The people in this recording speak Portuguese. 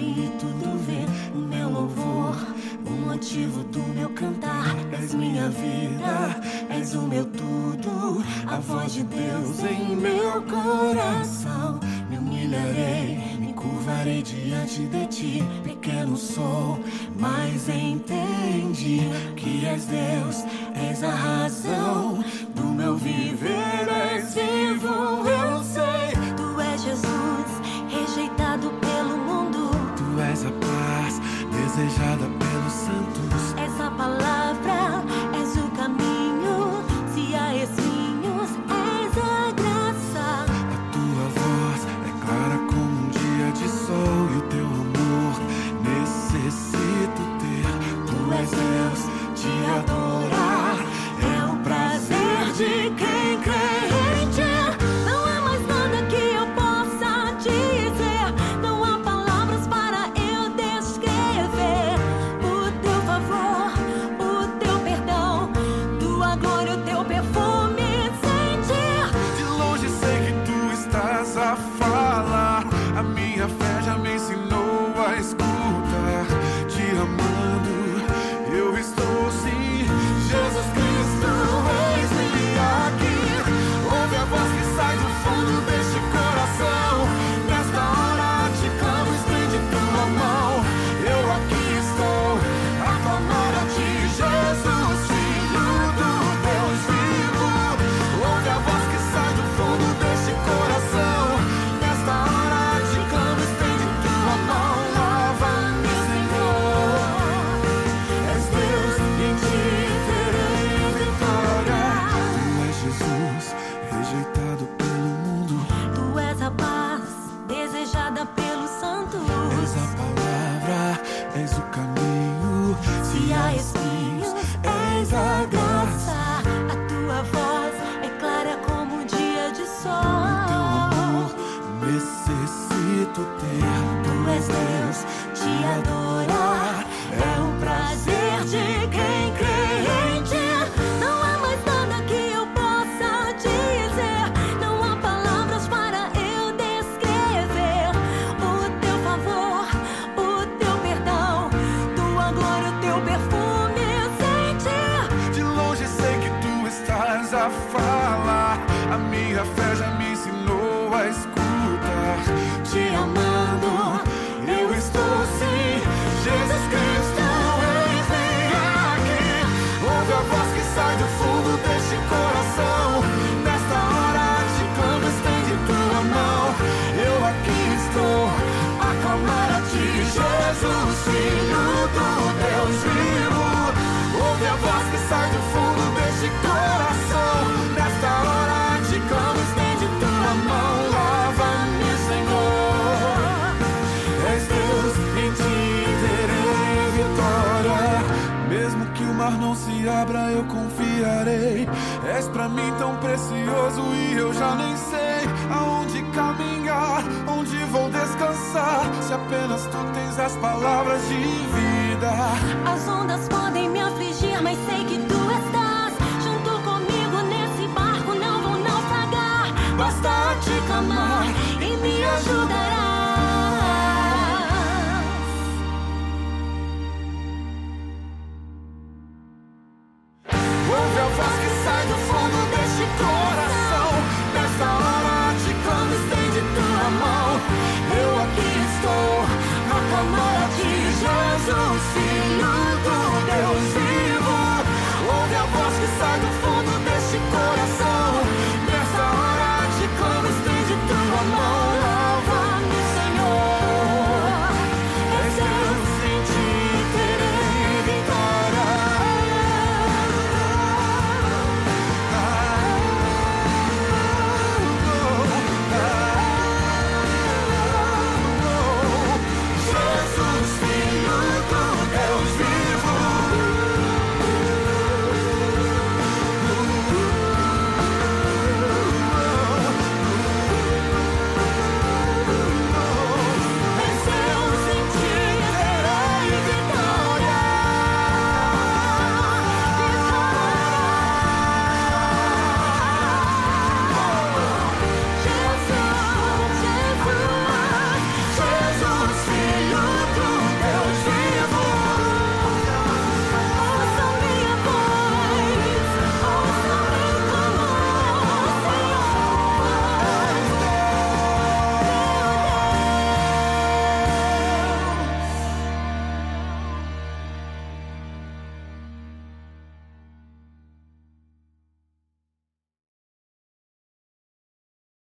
Senhor, que tudo sabe e tudo vê. O meu louvor, o motivo do meu cantar. És minha vida, és o meu tudo. A voz de Deus em meu coração. Me humilharei, me curvarei diante de ti. Pequeno sou, mas entendi que és Deus, és a razão do meu viver. És vivo, eu sei. Deus, te adorar ter. Tu és Deus, te adorar é o prazer de quem crê em ti. Não há mais nada que eu possa dizer. Não há palavras para eu descrever o teu favor, o teu perdão, tua glória, o teu perfume. Sentir De longe sei que tu estás a falar. A minha fé já. Te amando, eu estou sim. Jesus Cristo, eis-me aqui. Ouve a voz que sai do fundo deste coração. Nesta hora te clamo, estende tua mão. Eu aqui estou a clamar a ti, Jesus, Filho do Deus vivo. Ouve a voz que sai do fundo deste coração. Mar não se abra, eu confiarei. És pra mim tão precioso e eu já nem sei aonde caminhar, onde vou descansar. Se apenas tu tens as palavras de vida. As ondas podem me afligir, mas sei que tu estás junto comigo nesse barco. Não vou naufragar. Basta te clamar e me ajudarás. Ouve voz que sai do fundo deste coração. Nesta hora te clamo, estende tua mão. Eu aqui estou a clamar a ti, Jesus, Filho do